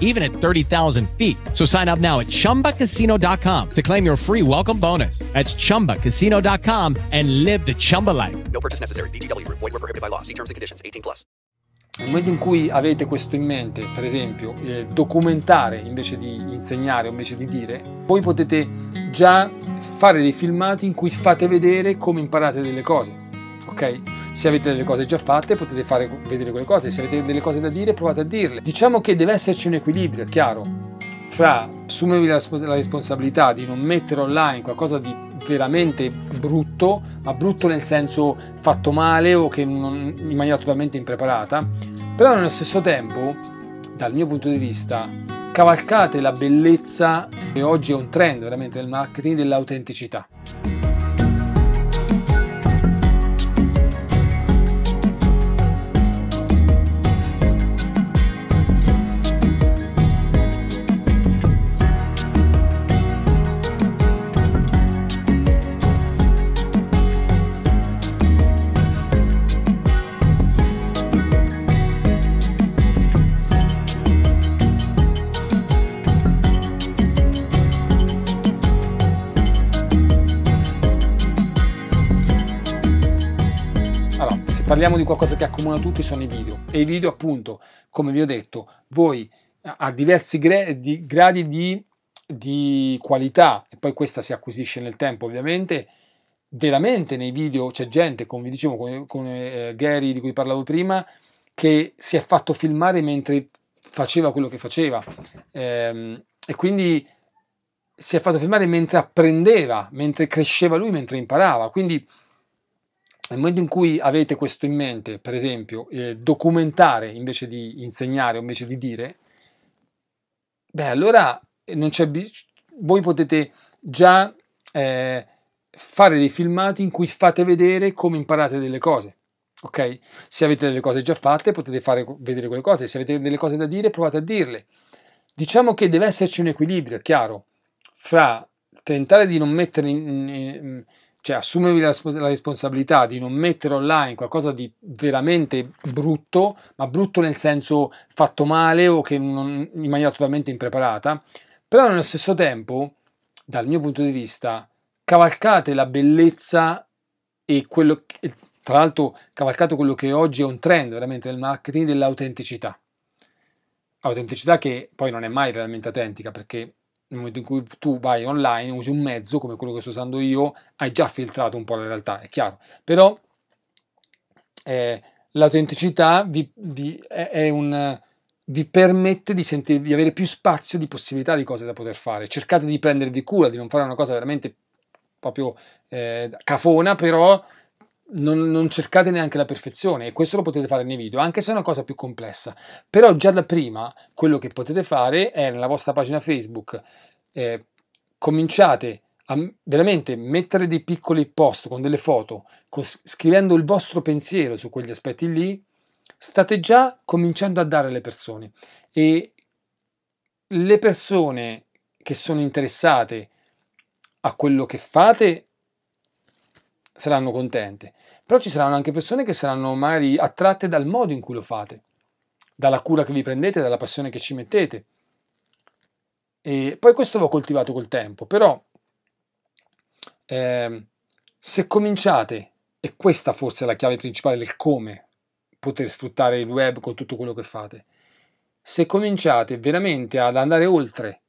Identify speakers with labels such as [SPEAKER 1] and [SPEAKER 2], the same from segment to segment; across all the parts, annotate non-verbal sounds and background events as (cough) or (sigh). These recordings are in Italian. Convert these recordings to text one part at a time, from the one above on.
[SPEAKER 1] even at 30,000 feet. So sign up now at chumbacasino.com to claim your free welcome bonus. That's chumbacasino.com and live the Chumba life.
[SPEAKER 2] No purchase necessary. VGW Group. Void were prohibited by law. See terms and conditions. 18 plus.
[SPEAKER 3] Nel momento in cui avete questo in mente, per esempio, eh, documentare invece di insegnare o invece di dire, voi potete già fare dei filmati in cui fate vedere come imparate delle cose. Ok? Se avete delle cose già fatte, potete fare vedere quelle cose. Se avete delle cose da dire, provate a dirle. Diciamo che deve esserci un equilibrio, è chiaro, fra assumervi la, la responsabilità di non mettere online qualcosa di veramente brutto, ma brutto nel senso fatto male o che non, in maniera totalmente impreparata, però nello stesso tempo, dal mio punto di vista, cavalcate la bellezza che oggi è un trend veramente nel marketing dell'autenticità. Parliamo di qualcosa che accomuna tutti sono i video e i video appunto, come vi ho detto, voi a diversi gra- di- gradi di, di qualità e poi questa si acquisisce nel tempo ovviamente, veramente nei video c'è gente, come vi dicevo, come, come eh, Gary di cui parlavo prima, che si è fatto filmare mentre faceva quello che faceva Ehm, e quindi si è fatto filmare mentre apprendeva, mentre cresceva lui, mentre imparava. Quindi nel momento in cui avete questo in mente, per esempio, eh, documentare invece di insegnare o invece di dire, beh, allora bis- voi potete già eh, fare dei filmati in cui fate vedere come imparate delle cose. Ok? Se avete delle cose già fatte, potete fare vedere quelle cose. Se avete delle cose da dire, provate a dirle. Diciamo che deve esserci un equilibrio, è chiaro, fra tentare di non mettere in, in- cioè assumervi la, la responsabilità di non mettere online qualcosa di veramente brutto, ma brutto nel senso fatto male o che non- in maniera totalmente impreparata, però nello stesso tempo, dal mio punto di vista, cavalcate la bellezza e quello che, tra l'altro cavalcate quello che oggi è un trend veramente nel marketing dell'autenticità. Autenticità che poi non è mai realmente autentica perché nel momento in cui tu vai online, usi un mezzo come quello che sto usando io, hai già filtrato un po' la realtà, è chiaro. Però eh, l'autenticità vi, vi- un, vi permette di, sentir- di avere più spazio di possibilità di cose da poter fare. Cercate di prendervi cura, di non fare una cosa veramente proprio eh, cafona, però non, non cercate neanche la perfezione e questo lo potete fare nei video, anche se è una cosa più complessa. Però già da prima quello che potete fare è nella vostra pagina Facebook, eh, cominciate a veramente mettere dei piccoli post con delle foto, cos- scrivendo il vostro pensiero su quegli aspetti lì, state già cominciando a dare alle persone e le persone che sono interessate a quello che fate saranno contente. Però ci saranno anche persone che saranno magari attratte dal modo in cui lo fate, dalla cura che vi prendete, dalla passione che ci mettete. E poi questo va coltivato col tempo, però ehm, se cominciate, e questa forse è la chiave principale del come poter sfruttare il web con tutto quello che fate, se cominciate veramente ad andare oltre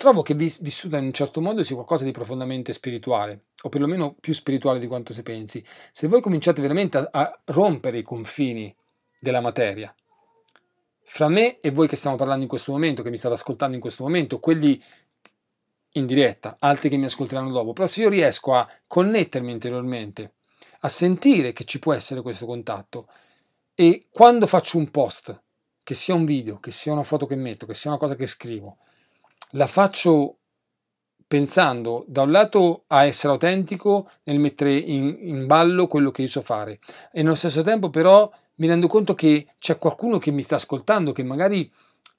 [SPEAKER 3] trovo che vis- vissuta in un certo modo sia qualcosa di profondamente spirituale, o perlomeno più spirituale di quanto si pensi. Se voi cominciate veramente a, a rompere i confini della materia, fra me e voi che stiamo parlando in questo momento, che mi state ascoltando in questo momento, quelli in diretta, altri che mi ascolteranno dopo, però se io riesco a connettermi interiormente, a sentire che ci può essere questo contatto e quando faccio un post, che sia un video, che sia una foto che metto, che sia una cosa che scrivo, la faccio pensando da un lato a essere autentico nel mettere in, in ballo quello che io so fare e nello stesso tempo però mi rendo conto che c'è qualcuno che mi sta ascoltando che magari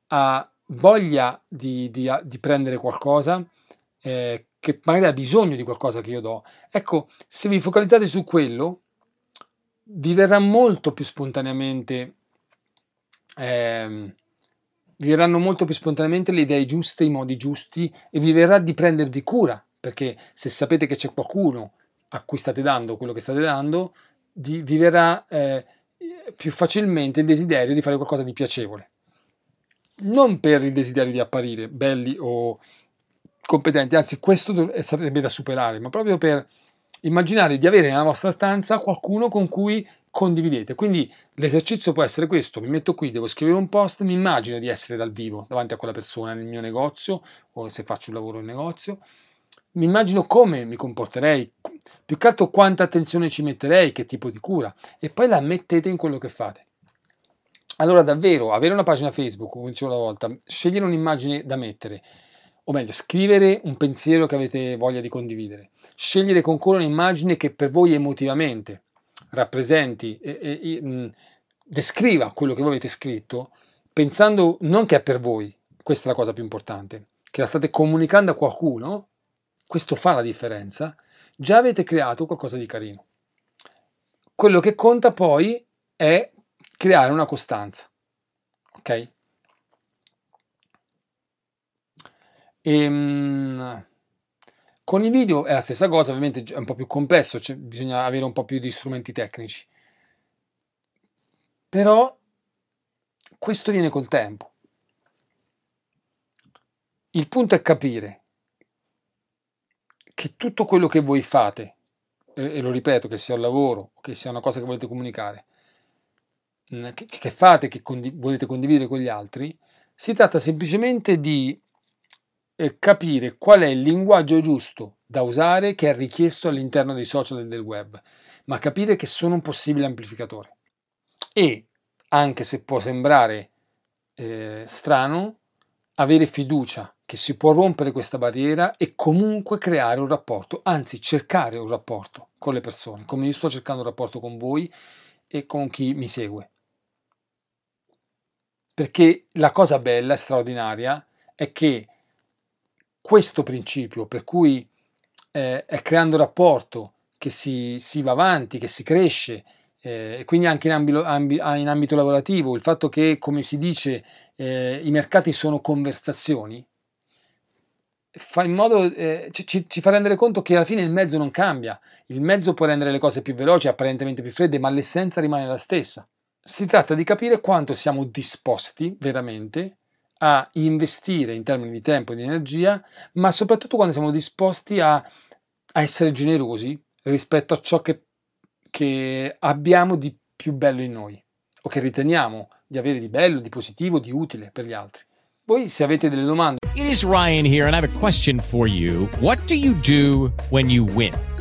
[SPEAKER 3] ha voglia di, di, di prendere qualcosa eh, che magari ha bisogno di qualcosa che io do. Ecco, se vi focalizzate su quello, vi verrà molto più spontaneamente, eh, vi verranno molto più spontaneamente le idee giuste, i modi giusti e vi verrà di prendervi cura, perché se sapete che c'è qualcuno a cui state dando quello che state dando, vi, vi verrà eh, più facilmente il desiderio di fare qualcosa di piacevole. Non per il desiderio di apparire belli o competenti, anzi questo sarebbe da superare, ma proprio per immaginare di avere nella vostra stanza qualcuno con cui condividete. Quindi l'esercizio può essere questo, mi metto qui, devo scrivere un post, mi immagino di essere dal vivo davanti a quella persona nel mio negozio o se faccio un lavoro in negozio, mi immagino come mi comporterei, più che altro quanta attenzione ci metterei, che tipo di cura e poi la mettete in quello che fate. Allora davvero avere una pagina Facebook, come dicevo una volta, scegliere un'immagine da mettere, o meglio, scrivere un pensiero che avete voglia di condividere, scegliere con cura un'immagine che per voi emotivamente rappresenti e, e, e mh, descriva quello che voi avete scritto, pensando non che è per voi, questa è la cosa più importante, che la state comunicando a qualcuno, questo fa la differenza, già avete creato qualcosa di carino. Quello che conta poi è creare una costanza. Ok? Ehm, con i video è la stessa cosa, ovviamente è un po' più complesso, cioè bisogna avere un po' più di strumenti tecnici. Però questo viene col tempo. Il punto è capire che tutto quello che voi fate, e, lo ripeto, che sia un lavoro che sia una cosa che volete comunicare, mm, che, fate, che volete condividere con gli altri, si tratta semplicemente di capire qual è il linguaggio giusto da usare che è richiesto all'interno dei social e del web, ma capire che sono un possibile amplificatore. E, anche se può sembrare eh, strano, avere fiducia che si può rompere questa barriera e comunque creare un rapporto, anzi cercare un rapporto con le persone, come io sto cercando un rapporto con voi e con chi mi segue. Perché la cosa bella e straordinaria è che questo principio per cui eh, è creando rapporto che si, si, va avanti, che si cresce, eh, e quindi anche in ambito, ambi, ah, in ambito, lavorativo, il fatto che, come si dice, eh, i mercati sono conversazioni, fa in modo, eh, ci, ci, fa rendere conto che alla fine il mezzo non cambia, il mezzo può rendere le cose più veloci, apparentemente più fredde, ma l'essenza rimane la stessa. Si tratta di capire quanto siamo disposti veramente a investire in termini di tempo e di energia, ma soprattutto quando siamo disposti a, a essere generosi rispetto a ciò che, che abbiamo di più bello in noi o che riteniamo di avere di bello, di positivo, di utile per gli altri. Voi se avete delle domande.
[SPEAKER 1] It is Ryan here and I have a question for you. What do you do when you win?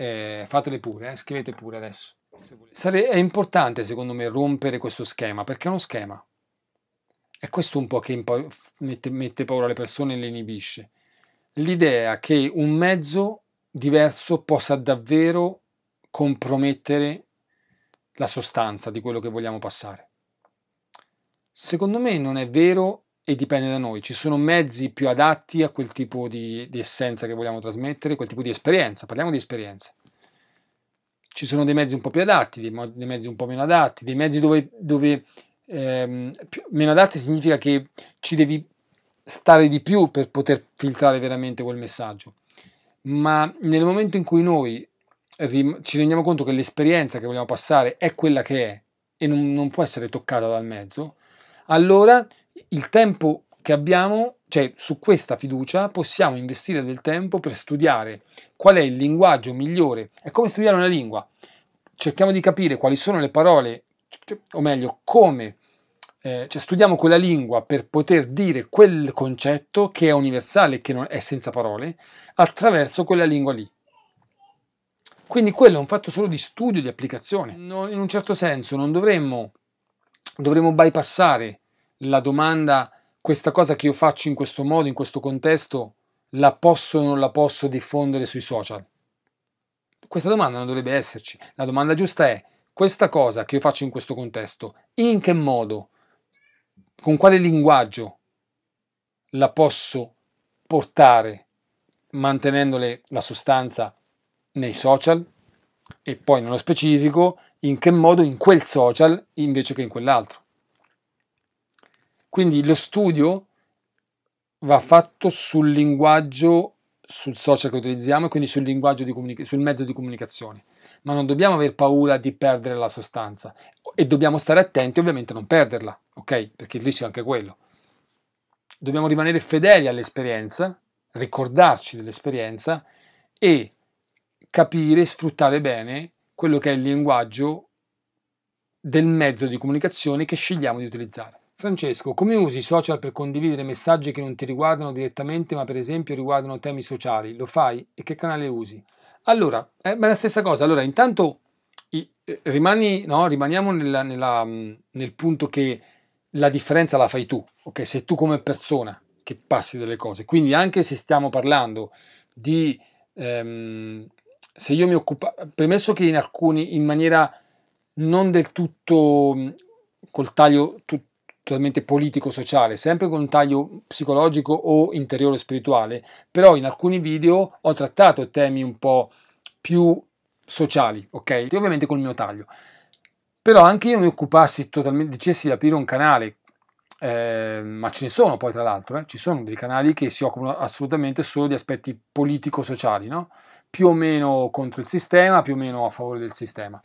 [SPEAKER 3] eh, fatele pure, eh, scrivete pure adesso. Sare- è importante secondo me rompere questo schema perché è uno schema. È questo un po' che impa- mette, mette paura alle persone e le inibisce. L'idea che un mezzo diverso possa davvero compromettere la sostanza di quello che vogliamo passare. Secondo me non è vero e dipende da noi. Ci sono mezzi più adatti a quel tipo di, di essenza che vogliamo trasmettere, quel tipo di esperienza. Parliamo di esperienza. Ci sono dei mezzi un po' più adatti, dei, dei mezzi un po' meno adatti, dei mezzi dove, dove ehm, più, meno adatti significa che ci devi stare di più per poter filtrare veramente quel messaggio. Ma nel momento in cui noi ci rendiamo conto che l'esperienza che vogliamo passare è quella che è e non, non può essere toccata dal mezzo, allora il tempo che abbiamo, cioè su questa fiducia possiamo investire del tempo per studiare qual è il linguaggio migliore. È come studiare una lingua. Cerchiamo di capire quali sono le parole, o meglio, come eh, cioè studiamo quella lingua per poter dire quel concetto che è universale, che non è senza parole, attraverso quella lingua lì. Quindi quello è un fatto solo di studio, di applicazione. Non, in un certo senso non dovremmo, dovremmo bypassare la domanda questa cosa che io faccio in questo modo, in questo contesto, la posso o non la posso diffondere sui social? Questa domanda non dovrebbe esserci. La domanda giusta è questa cosa che io faccio in questo contesto, in che modo, con quale linguaggio la posso portare mantenendole la sostanza nei social e poi nello specifico in che modo in quel social invece che in quell'altro. Quindi lo studio va fatto sul linguaggio, sul social che utilizziamo e quindi sul, linguaggio di comunica- sul mezzo di comunicazione. Ma non dobbiamo aver paura di perdere la sostanza e dobbiamo stare attenti ovviamente a non perderla, ok? Perché il rischio è anche quello. Dobbiamo rimanere fedeli all'esperienza, ricordarci dell'esperienza e capire e sfruttare bene quello che è il linguaggio del mezzo di comunicazione che scegliamo di utilizzare. Francesco, come usi i social per condividere messaggi che non ti riguardano direttamente, ma per esempio riguardano temi sociali? Lo fai? E che canale usi? Allora, è la stessa cosa. Allora, intanto i, eh, rimani, no, rimaniamo nella, nella, nel punto che la differenza la fai tu, ok? Sei tu come persona che passi delle cose. Quindi anche se stiamo parlando di ehm, se io mi occupo, premesso che in alcuni, in maniera non del tutto col taglio tu, totalmente politico-sociale, sempre con un taglio psicologico o interiore spirituale, però in alcuni video ho trattato temi un po' più sociali, ok? Ovviamente col mio taglio. Però anche io mi occupassi totalmente, dicessi di aprire un canale, eh, ma ce ne sono poi tra l'altro, eh? ci sono dei canali che si occupano assolutamente solo di aspetti politico-sociali, no? più o meno contro il sistema, più o meno a favore del sistema.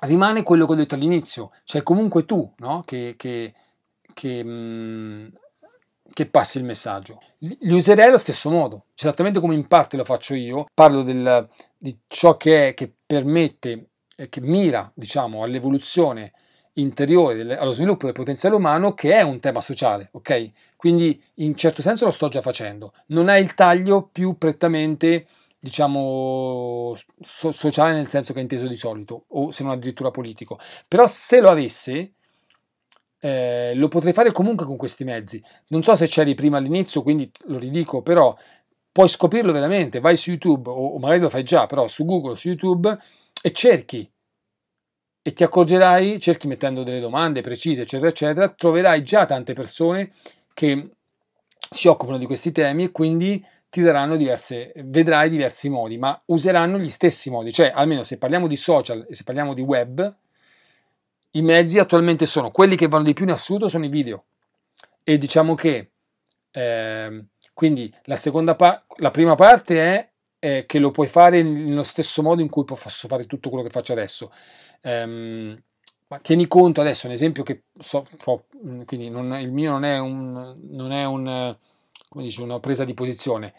[SPEAKER 3] Rimane quello che ho detto all'inizio, cioè comunque tu no? che, che, che, mh, mm, che, passi il messaggio. Li userei allo stesso modo, esattamente come in parte lo faccio io, parlo del, di ciò che, è, che permette, eh, che mira diciamo, all'evoluzione interiore, allo sviluppo del potenziale umano, che è un tema sociale, ok? Quindi in certo senso lo sto già facendo. Non è il taglio più prettamente diciamo, so- sociale nel senso che è inteso di solito, o se non addirittura politico. Però se lo avesse, eh, lo potrei fare comunque con questi mezzi. Non so se c'eri prima all'inizio, quindi lo ridico, però puoi scoprirlo veramente. Vai su YouTube, o, o magari lo fai già, però su Google, su YouTube, e cerchi. E ti accorgerai, cerchi mettendo delle domande precise, eccetera, eccetera, troverai già tante persone che si occupano di questi temi e quindi ti daranno diverse, vedrai diversi modi, ma useranno gli stessi modi, cioè almeno se parliamo di social e se parliamo di web, i mezzi attualmente sono quelli che vanno di più in assoluto sono i video e diciamo che eh, quindi la seconda pa- la prima parte è, è, che lo puoi fare nello stesso modo in cui posso fare tutto quello che faccio adesso. Um, ma tieni conto adesso, un esempio che so, quindi non, il mio non è un, non è un come dice, una presa di posizione,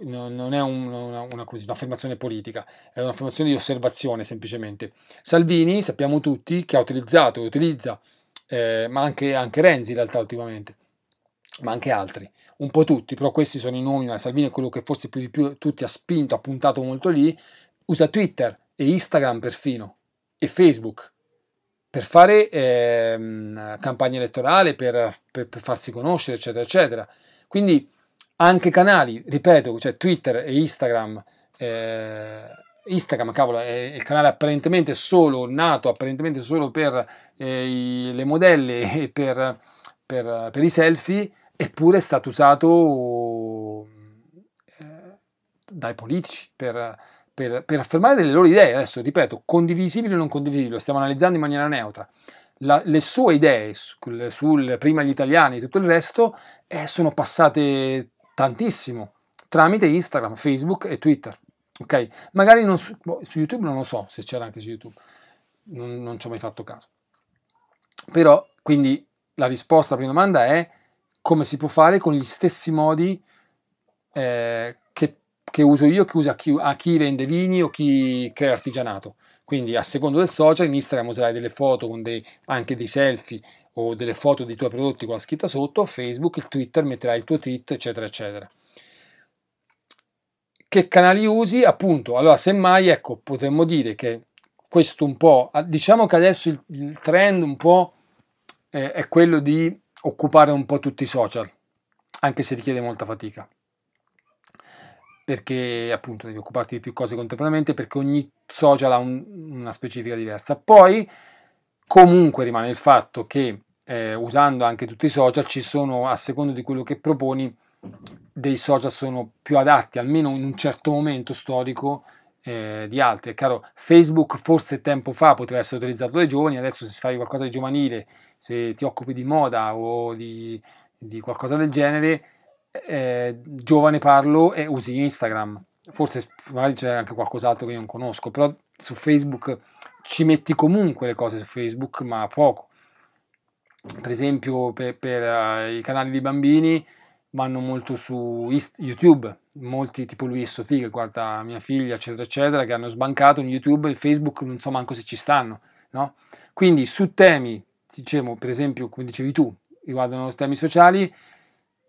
[SPEAKER 3] non è un, una, una, un'affermazione politica, è un'affermazione di osservazione semplicemente. Salvini sappiamo tutti che ha utilizzato e utilizza, eh, ma anche, anche Renzi in realtà ultimamente, ma anche altri, un po' tutti, però questi sono i nomi, ma Salvini è quello che forse più di più tutti ha spinto, ha puntato molto lì, usa Twitter e Instagram perfino e Facebook per fare eh, campagna elettorale, per, per, per farsi conoscere, eccetera, eccetera. Quindi anche canali, ripeto, cioè Twitter e Instagram, eh, Instagram, cavolo, è il canale apparentemente solo nato, apparentemente solo per eh, i, le modelle (laughs) e per per, per i selfie, eppure è stato usato eh, dai politici per, per, affermare delle loro idee. Adesso ripeto, condivisibili o non condivisibili, lo stiamo analizzando in maniera neutra. La, le sue idee sul, sul, prima gli italiani e tutto il resto eh, sono passate tantissimo tramite Instagram, Facebook e Twitter. Ok, magari su, boh, su, YouTube non lo so se c'era anche su YouTube, non, non ci ho mai fatto caso. Però, quindi la risposta alla prima domanda è come si può fare con gli stessi modi eh, che, che, uso io, che usa chi, a chi vende vini o chi crea artigianato. Quindi a secondo del social, in Instagram userai delle foto con dei, anche dei selfie o delle foto dei tuoi prodotti con la scritta sotto, Facebook, il Twitter metterai il tuo tweet, eccetera, eccetera che canali usi? Appunto, allora semmai, ecco, potremmo dire che questo un po', diciamo che adesso il, il trend un po' eh, è quello di occupare un po' tutti i social, anche se richiede molta fatica. Perché appunto devi occuparti di più cose contemporaneamente, perché ogni social ha un, una specifica diversa. Poi comunque rimane il fatto che eh, usando anche tutti i social ci sono, a secondo di quello che proponi, dei social sono più adatti, almeno in un certo momento storico, eh, di altri. È chiaro, Facebook forse tempo fa poteva essere utilizzato dai giovani, adesso se fai qualcosa di giovanile, se ti occupi di moda o di, di qualcosa del genere, eh, giovane parlo e usi Instagram. Forse magari c'è anche qualcos'altro che io non conosco, però su Facebook ci metti comunque le cose su Facebook, ma poco. Per esempio per, per uh, i canali di bambini vanno molto su YouTube, molti tipo lui e Sofì che guarda mia figlia eccetera eccetera che hanno sbancato in YouTube e Facebook non so manco se ci stanno, no? Quindi su temi, diciamo per esempio come dicevi tu, riguardano temi sociali,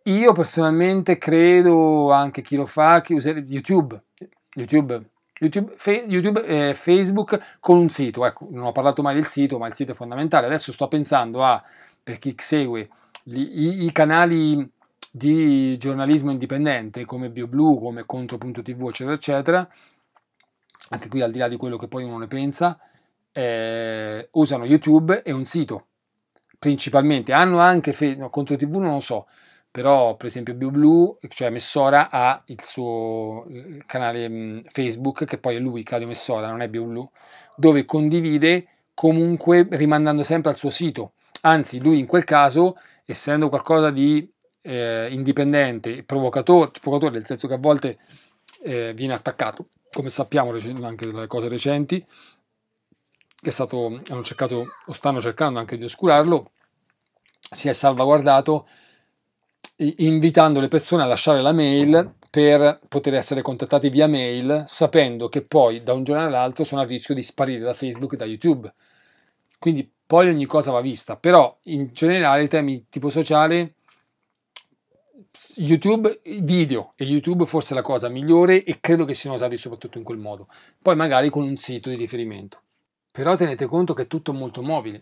[SPEAKER 3] io personalmente credo anche chi lo fa che usare YouTube, YouTube YouTube, fe, YouTube eh, Facebook con un sito. Ecco, non ho parlato mai del sito, ma il sito è fondamentale. Adesso sto pensando a, per chi segue, gli, i, i, canali di giornalismo indipendente come BioBlue, come Contro.tv, eccetera, eccetera, anche qui al di là di quello che poi uno ne pensa, eh, usano YouTube e un sito principalmente. Hanno anche fe- no, Contro TV, non lo so, però per esempio BioBlue, cioè Messora, ha il suo canale mh, Facebook, che poi è lui, Claudio Messora, non è BioBlue, dove condivide comunque rimandando sempre al suo sito. Anzi, lui in quel caso, essendo qualcosa di eh, indipendente, provocatore, provocatore, nel senso che a volte eh, viene attaccato, come sappiamo anche dalle cose recenti, che è stato, hanno cercato o stanno cercando anche di oscurarlo, si è salvaguardato invitando le persone a lasciare la mail per poter essere contattati via mail, sapendo che poi da un giorno all'altro sono a rischio di sparire da Facebook e da YouTube. Quindi poi ogni cosa va vista, però in generale i temi tipo sociale YouTube video e YouTube forse è la cosa migliore e credo che siano usati soprattutto in quel modo. Poi magari con un sito di riferimento. Però tenete conto che è tutto molto mobile.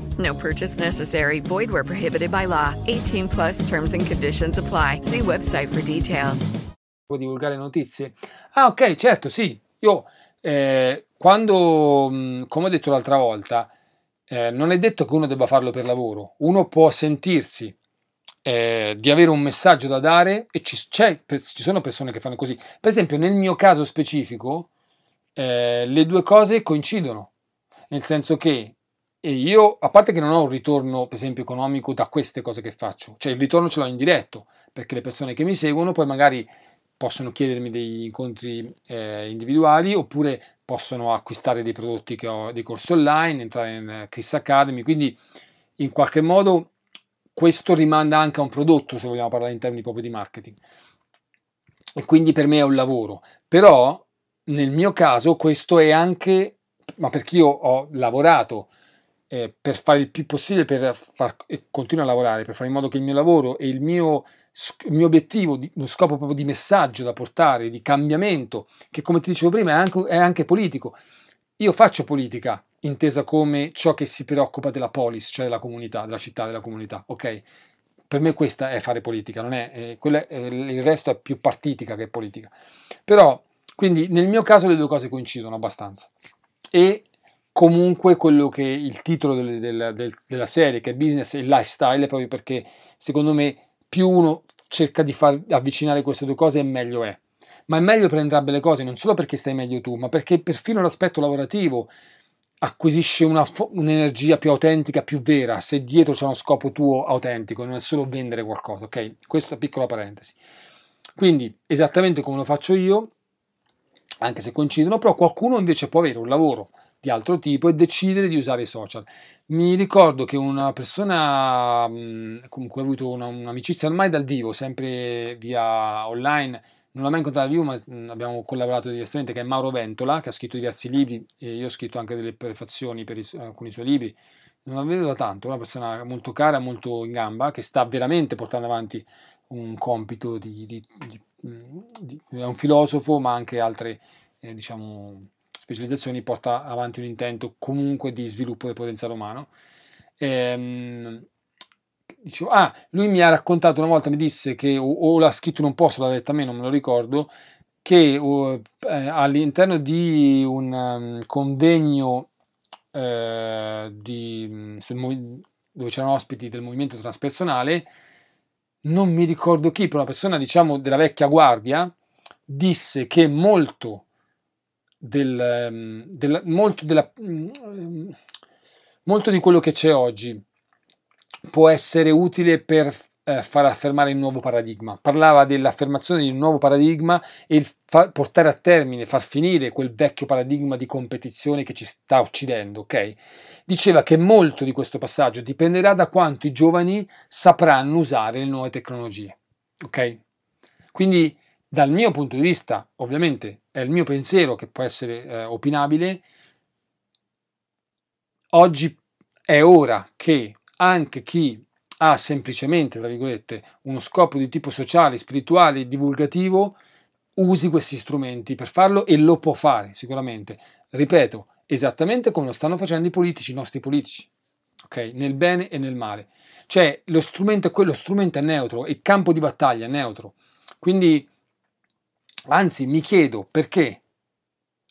[SPEAKER 4] No purchase necessary. Void where prohibited by law. 18 plus terms and conditions apply. See website for details.
[SPEAKER 3] Divulgare notizie. Ah, ok, certo, sì. Io eh, quando, come ho detto l'altra volta, eh, non è detto che uno debba farlo per lavoro, uno può sentirsi eh, di avere un messaggio da dare e ci, ci, sono persone che fanno così. Per esempio, nel mio caso specifico, eh, le due cose coincidono, nel senso che io, a parte che non ho un ritorno, per esempio, economico da queste cose che faccio, cioè il ritorno ce l'ho in diretto, perché le persone che mi seguono poi magari possono chiedermi degli incontri eh, individuali oppure possono acquistare dei prodotti che ho, dei corsi online, entrare in Chris Academy, quindi in qualche modo questo rimanda anche a un prodotto se vogliamo parlare in termini proprio di marketing. E quindi per me è un lavoro, però nel mio caso questo è anche, ma perché io ho lavorato eh, per fare il più possibile per far, e continuo a lavorare per fare in modo che il mio lavoro e il mio, il mio obiettivo, lo scopo proprio di messaggio da portare, di cambiamento, che come ti dicevo prima è anche, è anche politico. Io faccio politica intesa come ciò che si preoccupa della polis, cioè della comunità, della città, della comunità, ok? Per me questa è fare politica, non è, eh, quella, eh, il resto è più partitica che politica. Però, quindi nel mio caso le due cose coincidono abbastanza. E comunque quello che il titolo del, del, del, della serie, che è Business e Lifestyle, è proprio perché secondo me più uno cerca di far avvicinare queste due cose, meglio è. Ma è meglio per entrambe le cose, non solo perché stai meglio tu, ma perché perfino l'aspetto lavorativo acquisisce una, un'energia più autentica, più vera, se dietro c'è uno scopo tuo autentico, non è solo vendere qualcosa, ok? Questa piccola parentesi. Quindi, esattamente come lo faccio io, anche se coincidono, però qualcuno invece può avere un lavoro di altro tipo e decidere di usare i social. Mi ricordo che una persona, comunque ho avuto una, un'amicizia ormai dal vivo, sempre via online, non l'ho mai incontrato dal vivo, ma abbiamo collaborato diversamente, che è Mauro Ventola, che ha scritto diversi libri e io ho scritto anche delle prefazioni per alcuni suoi libri. Non la vedo da tanto, è una persona molto cara, molto in gamba, che sta veramente portando avanti un compito di, di, di, di è un filosofo, ma anche altre, eh, diciamo, specializzazioni, porta avanti un intento comunque di sviluppo del potenziale umano. Ehm, dicevo, ah, lui mi ha raccontato una volta, mi disse che, o, o l'ha scritto in un posto, l'ha detto a me, non me lo ricordo, che uh, all'interno di un um, convegno uh, di, sul, dove c'erano ospiti del movimento transpersonale, non mi ricordo chi, però una persona diciamo della vecchia guardia, disse che molto del, um, della, molto, della, um, molto di quello che c'è oggi può essere utile per eh, far affermare il nuovo paradigma. Parlava dell'affermazione di un nuovo paradigma e far, portare a termine, far finire quel vecchio paradigma di competizione che ci sta uccidendo, ok? Diceva che molto di questo passaggio dipenderà da quanto i giovani sapranno usare le nuove tecnologie, ok? Quindi dal mio punto di vista, ovviamente è il mio pensiero che può essere eh, opinabile, oggi è ora che anche chi ha semplicemente, tra virgolette, uno scopo di tipo sociale, spirituale, divulgativo, usi questi strumenti per farlo e lo può fare sicuramente. Ripeto, esattamente come lo stanno facendo i politici, i nostri politici, ok? Nel bene e nel male. Cioè, lo strumento è quello, strumento è neutro, il campo di battaglia è neutro. Quindi, anzi, mi chiedo perché,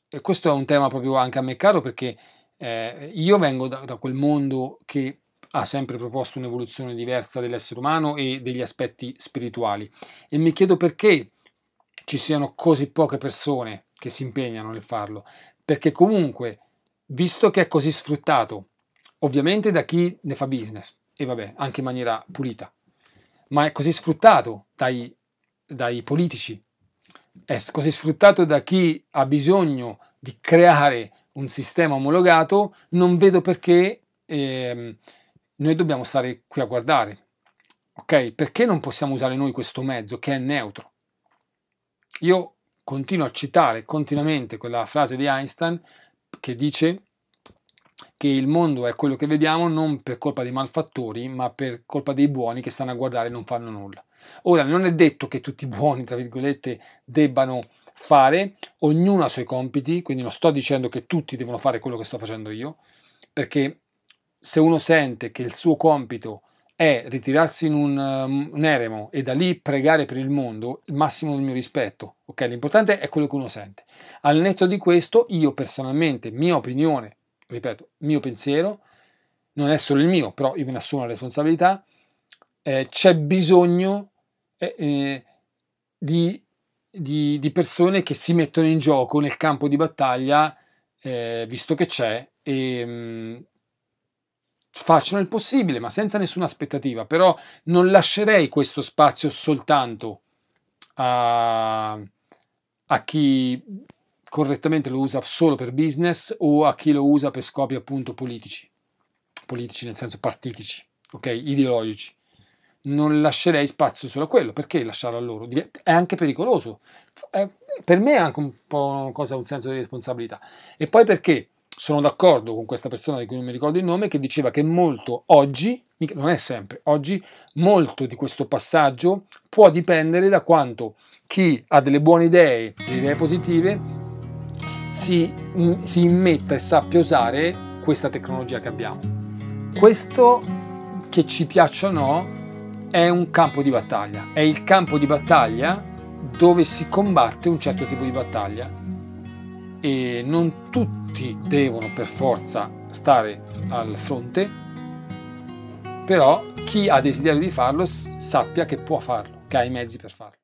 [SPEAKER 3] e questo è un tema proprio anche a me caro, perché eh, io vengo da, da quel mondo che ha sempre proposto un'evoluzione diversa dell'essere umano e degli aspetti spirituali. E mi chiedo perché ci siano così poche persone che si impegnano nel farlo. Perché comunque, visto che è così sfruttato, ovviamente da chi ne fa business, e vabbè, anche in maniera pulita, ma è così sfruttato dai, dai politici, è così sfruttato da chi ha bisogno di creare un sistema omologato, non vedo perché eh, noi dobbiamo stare qui a guardare. Ok? Perché non possiamo usare noi questo mezzo che è neutro? Io continuo a citare continuamente quella frase di Einstein che dice che il mondo è quello che vediamo non per colpa dei malfattori, ma per colpa dei buoni che stanno a guardare e non fanno nulla. Ora, non è detto che tutti i buoni, tra virgolette, debbano fare, ognuno ha i suoi compiti, quindi non sto dicendo che tutti devono fare quello che sto facendo io, perché se uno sente che il suo compito è ritirarsi in un, um, un, eremo e da lì pregare per il mondo, il massimo del mio rispetto. Ok, l'importante è quello che uno sente. Al netto di questo, io personalmente, mia opinione, ripeto, mio pensiero, non è solo il mio, però io me ne assumo la responsabilità, eh, c'è bisogno eh, eh, di, di, di, persone che si mettono in gioco nel campo di battaglia, eh, visto che c'è, e, mm, facciano il possibile, ma senza nessuna aspettativa, però non lascerei questo spazio soltanto a, a chi correttamente lo usa solo per business o a chi lo usa per scopi appunto politici, politici nel senso partitici, ok, ideologici. Non lascerei spazio solo a quello, perché lasciarlo a loro? È anche pericoloso. Per me è anche un po' una cosa, un senso di responsabilità. E poi perché sono d'accordo con questa persona di cui non mi ricordo il nome che diceva che molto oggi, non è sempre, oggi molto di questo passaggio può dipendere da quanto chi ha delle buone idee, delle idee positive, si, si immetta e sappia usare questa tecnologia che abbiamo. Questo, che ci piaccia o no, è un campo di battaglia, è il campo di battaglia dove si combatte un certo tipo di battaglia e non tutti devono per forza stare al fronte, però chi ha desiderio di farlo sappia che può farlo, che ha i mezzi per farlo.